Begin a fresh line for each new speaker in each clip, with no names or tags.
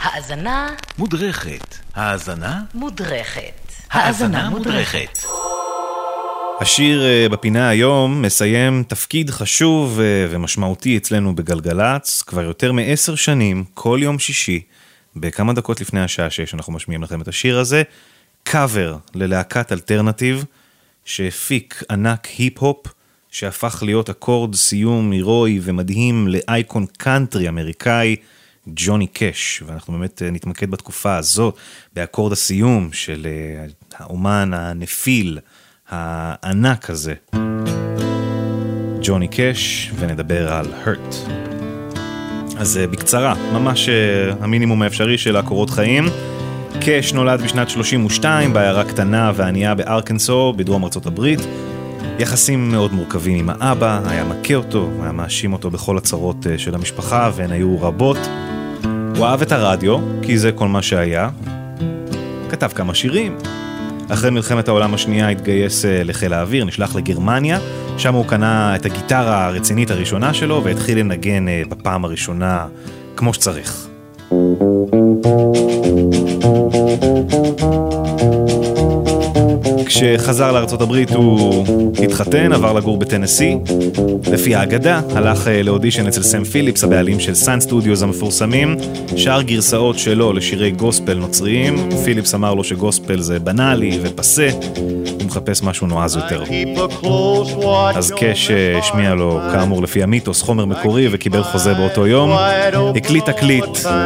האזנה
מודרכת. האזנה?
מודרכת.
האזנה מודרכת.
השיר אה, בפינה היום מסיים תפקיד חשוב אה, ומשמעותי אצלנו בגלגלצ, כבר יותר מעשר שנים, כל יום שישי, בכמה דקות לפני השעה שש אנחנו משמיעים לכם את השיר הזה, קאבר ללהקת אלטרנטיב, שהפיק ענק היפ-הופ, שהפך להיות אקורד סיום הירואי ומדהים לאייקון קאנטרי אמריקאי, ג'וני קאש, ואנחנו באמת אה, נתמקד בתקופה הזאת, באקורד הסיום של אה, האומן הנפיל, הענק הזה, ג'וני קאש, ונדבר על הרט. אז אה, בקצרה, ממש המינימום האפשרי של הקורות חיים. קאש נולד בשנת 32 בעיירה קטנה וענייה בארקנסו בדרום ארצות הברית. יחסים מאוד מורכבים עם האבא, היה מכה אותו, היה מאשים אותו בכל הצרות של המשפחה, והן היו רבות. הוא אהב את הרדיו, כי זה כל מה שהיה. כתב כמה שירים. אחרי מלחמת העולם השנייה התגייס אה, לחיל האוויר, נשלח לגרמניה, שם הוא קנה את הגיטרה הרצינית הראשונה שלו והתחיל לנגן אה, בפעם הראשונה כמו שצריך. כשחזר הברית הוא התחתן, עבר לגור בטנסי. לפי האגדה, הלך אה, לאודישן אצל סם פיליפס, הבעלים של Sun Studios המפורסמים, שר גרסאות שלו לשירי גוספל נוצריים. פיליפס אמר לו שגוספל זה בנאלי ופאסה, הוא מחפש משהו נועז יותר. אז קאש אה, השמיע לו, כאמור לפי המיתוס, חומר מקורי וקיבל חוזה באותו יום. הקליט תקליט,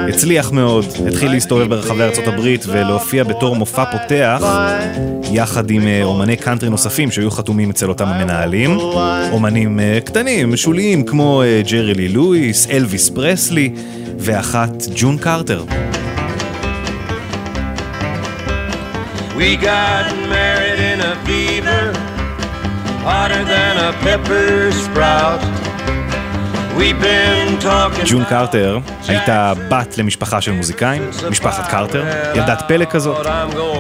הצליח מאוד, התחיל להסתובב ברחבי ארצות הברית ולהופיע בתור מופע פותח, יחד עם אה, אומני קאנטרי נוספים שהיו חתומים אצל אותם המנהלים. אומנים אה, קטנים, שוליים, כמו אה, ג'רי לי לואיס, אלוויס פרסלי, ואחת ג'ון קרטר. We got married in a fever, hotter than a pepper sprout. ג'ון קרטר הייתה בת למשפחה של מוזיקאים, משפחת קרטר, ילדת פלא כזאת.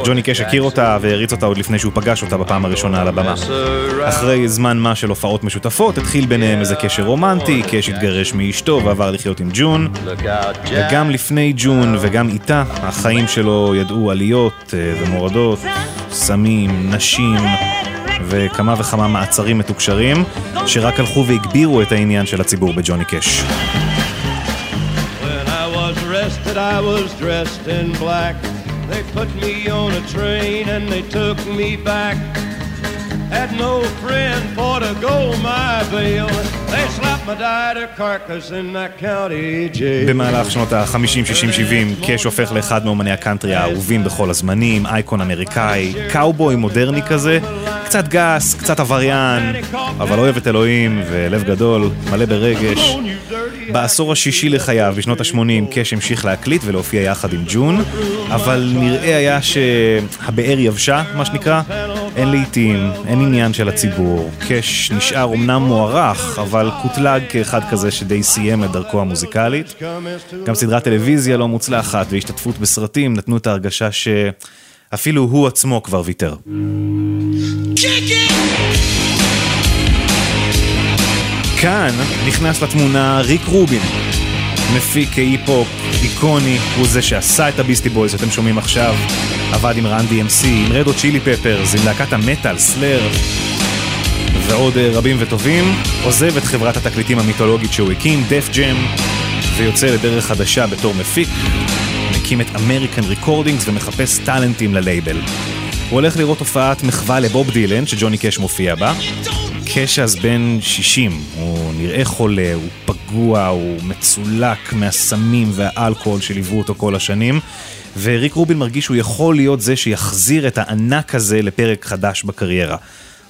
ג'וני קש הכיר אותה והריץ אותה עוד לפני שהוא פגש אותה בפעם הראשונה על הבמה. אחרי זמן מה של הופעות משותפות, התחיל ביניהם איזה קשר רומנטי, קש התגרש מאשתו ועבר לחיות עם ג'ון. וגם לפני ג'ון וגם איתה, החיים שלו ידעו עליות אה, ומורדות, סמים, נשים. וכמה וכמה מעצרים מתוקשרים, שרק הלכו והגבירו את העניין של הציבור בג'וני קאש. They put me on a train and they took me back Had no friend for to go my bail. They slapped my dried carcass in that county jail. במהלך שנות ה-50, 60, 70, קאש הופך לאחד מאומני הקאנטרי האהובים בכל הזמנים, אייקון אמריקאי, קאובוי מודרני כזה, קצת גס, קצת עבריין, אבל אוהב את אלוהים ולב גדול, מלא ברגש. בעשור השישי לחייו, בשנות ה-80, קאש המשיך להקליט ולהופיע יחד עם ג'ון, אבל נראה היה שהבאר יבשה, מה שנקרא, אין לעיתים, אין עניין של הציבור. קאש נשאר אמנם מוערך, אבל קוטלג כאחד כזה שדי סיים את דרכו המוזיקלית. גם סדרת טלוויזיה לא מוצלחת והשתתפות בסרטים נתנו את ההרגשה שאפילו הוא עצמו כבר ויתר. כאן נכנס לתמונה ריק רובין, מפיק היפ-הופ איקוני, הוא זה שעשה את ה Beastie Boys שאתם שומעים עכשיו, עבד עם Run DMC, עם Red Hot Chili Peppers, עם להקת המטאל, Slayer, ועוד אה, רבים וטובים, עוזב את חברת התקליטים המיתולוגית שהוא הקים, Def Jam, ויוצא לדרך חדשה בתור מפיק, מקים את American Recordings ומחפש טאלנטים ללייבל. הוא הולך לראות הופעת מחווה לבוב דילן, שג'וני קאש מופיע בה. קאש אז בן 60, הוא נראה חולה, הוא פגוע, הוא מצולק מהסמים והאלכוהול שליוו אותו כל השנים. וריק רובין מרגיש שהוא יכול להיות זה שיחזיר את הענק הזה לפרק חדש בקריירה.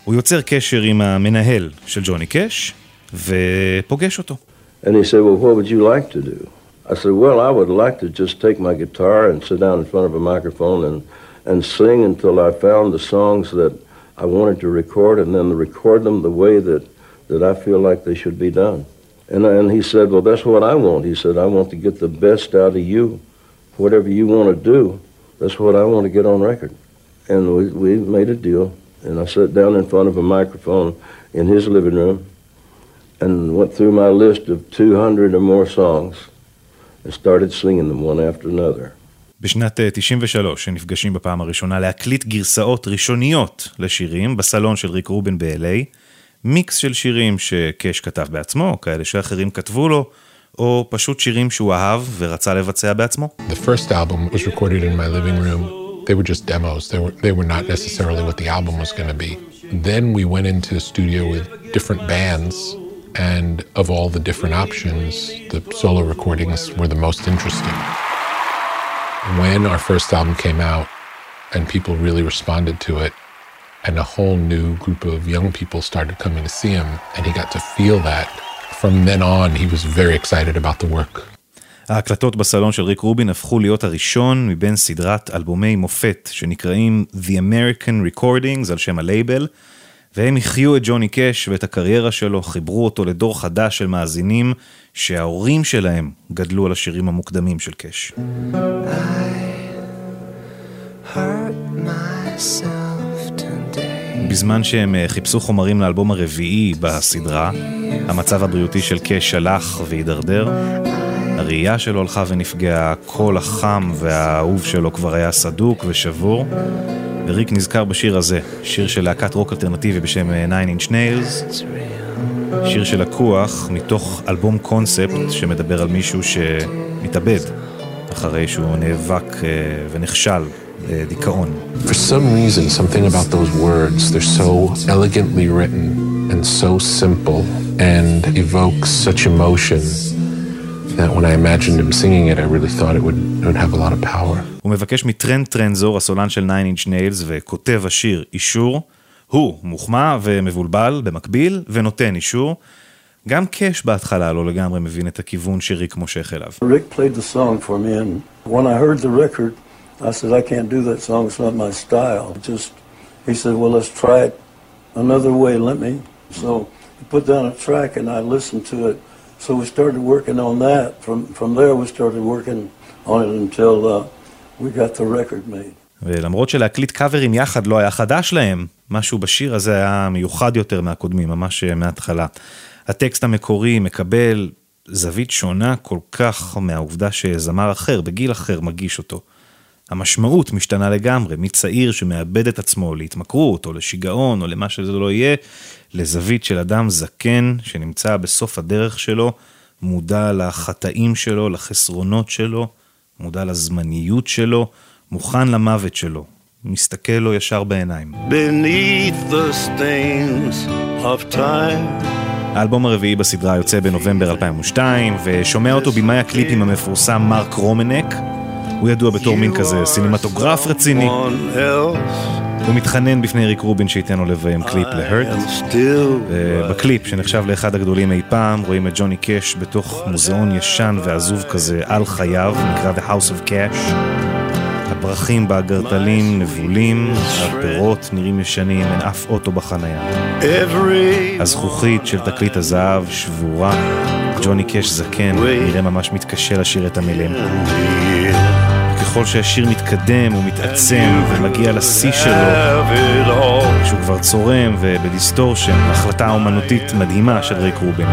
הוא יוצר קשר עם המנהל של ג'וני קאש, ופוגש אותו. And he said, well, what would you like to do? I said, well, I would like to just take my guitar and sit down in front of a microphone and, and sing until I found the songs that I wanted to record and then record them the way that, that I feel like they should be done. And, and he said, well, that's what I want. He said, I want to get the best out of you. whatever you want to do, that's what I want to get on record. And we, we made a deal, and I sat down in front of a microphone in his living room and went through my list of 200 or more songs
and started singing them one after another.
בשנת 93 הם נפגשים בפעם הראשונה להקליט גרסאות ראשוניות לשירים בסלון של ריק רובין ב-LA, מיקס של שירים שקאש כתב בעצמו, כאלה שאחרים כתבו לו, או פשוט שירים שהוא אהב ורצה לבצע בעצמו.
The first album was recorded in my living room. They were just demos. They were, they were not necessarily what the album was going to be. Then we went into the studio with different bands, and of all the different options, the solo recordings were the most interesting. When our first album came out and people really responded to it, and a whole new group of young people started coming to see him, and he got to feel that from then on, he was very excited about the work.
ההקלטות בסלון של ריק רובין הפכו להיות הראשון מבין סדרת אלבומי מופת שנקראים The American Recordings על שם הלייבל, והם החיו את ג'וני קאש ואת הקריירה שלו, חיברו אותו לדור חדש של מאזינים שההורים שלהם גדלו על השירים המוקדמים של קאש. בזמן שהם אה, חיפשו חומרים לאלבום הרביעי בסדרה, המצב הבריאותי של קאש הלך והידרדר. הראייה שלו הלכה ונפגעה, הקול החם והאהוב שלו כבר היה סדוק ושבור. וריק נזכר בשיר הזה, שיר של להקת רוק אלטרנטיבי בשם אה, Nine Inch Nails, שיר שלקוח מתוך אלבום קונספט שמדבר על מישהו שמתאבד אחרי שהוא נאבק אה, ונכשל בדיכאון.
For some reason, something about those words, they're so elegantly written and so simple and evoke such emotion
הוא מבקש מטרנד טרנזור, הסולן של 9 Inch Nails וכותב השיר אישור. הוא מוחמא ומבולבל במקביל ונותן אישור. גם קאש בהתחלה לא לגמרי מבין את הכיוון שריק מושך אליו.
Rick played the song for me, and when I heard the record, I said, I can't do that song, it's not my style. Just, he said, well, let's try it another way, let me. So he put down a track, and I listened to it. So we started working on that. From, from there, we started working on it until uh, we got the record made.
ולמרות שלהקליט קאברים יחד לא היה חדש להם, משהו בשיר הזה היה מיוחד יותר מהקודמים, ממש מההתחלה. הטקסט המקורי מקבל זווית שונה כל כך מהעובדה שזמר אחר, בגיל אחר, מגיש אותו. המשמעות משתנה לגמרי, מצעיר שמאבד את עצמו להתמכרות או לשיגעון או למה שזה לא יהיה, לזווית של אדם זקן שנמצא בסוף הדרך שלו, מודע לחטאים שלו, לחסרונות שלו, מודע לזמניות שלו, מוכן למוות שלו, מסתכל לו ישר בעיניים.
beneath the stains of time.
האלבום הרביעי בסדרה יוצא בנובמבר 2002, ושומע אותו במאי הקליפים המפורסם מרק רומנק. הוא ידוע בתור מין כזה סינמטוגרף רציני. הוא מתחנן בפני ריק רובין שייתן לו לביים קליפ ל
Hurt. still
בקליפ, שנחשב לאחד הגדולים אי פעם, רואים את ג'וני קאש בתוך מוזיאון ישן ועזוב כזה על חייו, נקרא The House of Cash. הפרחים באגרטלים נבולים, הפירות נראים ישנים, אין אף אוטו בחנייה. הזכוכית של תקליט הזהב שבורה, ג'וני קאש זקן, נראה ממש מתקשה לשיר את המילים. ככל שהשיר מתקדם הוא מתעצם ומגיע לשיא שלו, כשהוא כבר צורם ובדיסטורשן, החלטה אומנותית מדהימה של ריק רובין.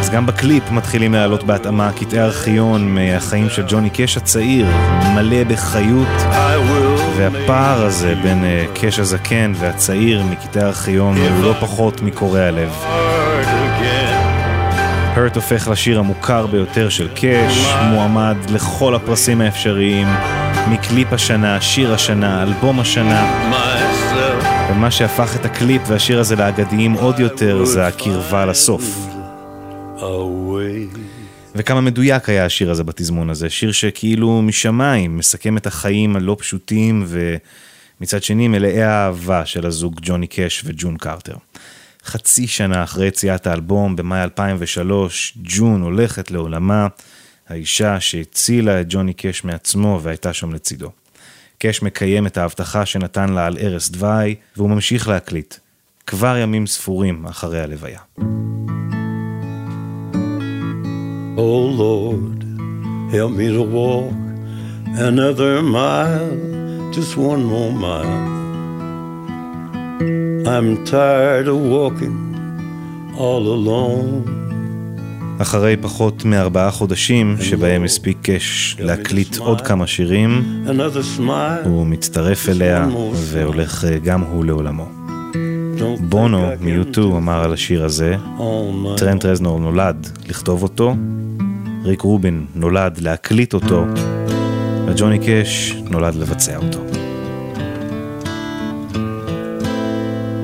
אז גם בקליפ מתחילים להעלות בהתאמה קטעי ארכיון מהחיים של ג'וני קאש הצעיר, מלא בחיות, והפער הזה בין אה, קאש הזקן והצעיר מקטעי ארכיון הוא לא פחות מקורע לב. Hurt הופך לשיר המוכר ביותר של קאש, מועמד לכל הפרסים האפשריים, מקליפ השנה, שיר השנה, אלבום השנה, ומה שהפך את הקליפ והשיר הזה לאגדיים עוד יותר זה הקרבה לסוף. וכמה מדויק היה השיר הזה בתזמון הזה, שיר שכאילו משמיים מסכם את החיים הלא פשוטים ומצד שני מלאי האהבה של הזוג ג'וני קאש וג'ון קרטר. חצי שנה אחרי יציאת האלבום, במאי 2003, ג'ון הולכת לעולמה, האישה שהצילה את ג'וני קאש מעצמו והייתה שם לצידו. קאש מקיים את ההבטחה שנתן לה על ערש דווי, והוא ממשיך להקליט, כבר ימים ספורים אחרי הלוויה.
Oh Lord, help me to walk another mile, just one more mile. I'm tired of walking all alone.
אחרי פחות מארבעה חודשים שבהם הספיק קאש להקליט עוד כמה שירים. הוא מצטרף אליה והולך אה, גם הוא לעולמו. בונו מיוטו אמר על השיר הזה, טרנט רזנור נולד לכתוב אותו, ריק רובין נולד להקליט אותו, וג'וני קאש נולד לבצע אותו.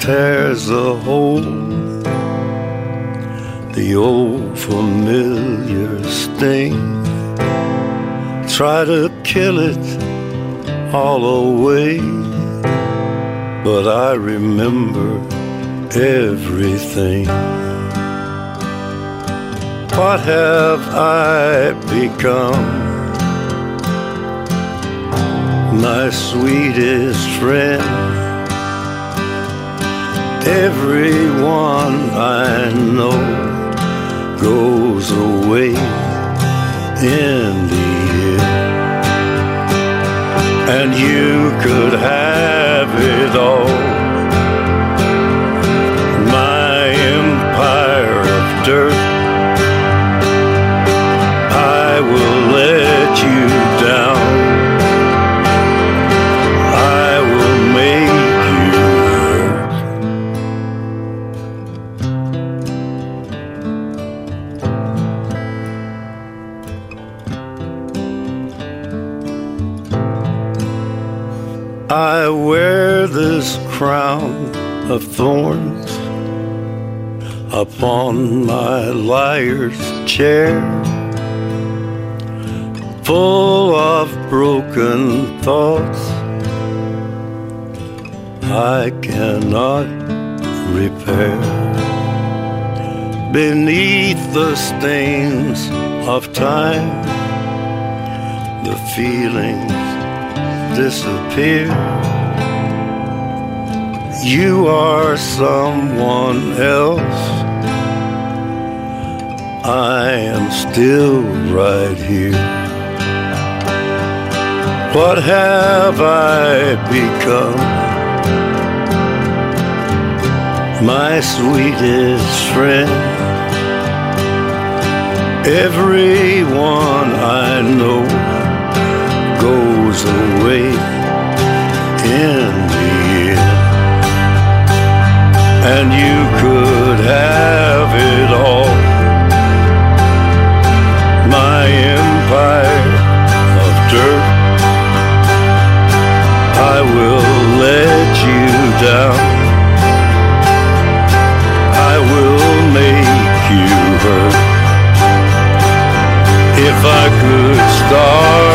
tears a hole the old familiar sting. Try to kill it all away, but I remember everything. What have I become? My sweetest friend everyone I know goes away in the end. And you could have it all. My liar's chair, full of broken thoughts I cannot repair. Beneath the stains of time, the feelings disappear. You are someone else. I am still right here. What have I become? My sweetest friend. Everyone I know goes away good start.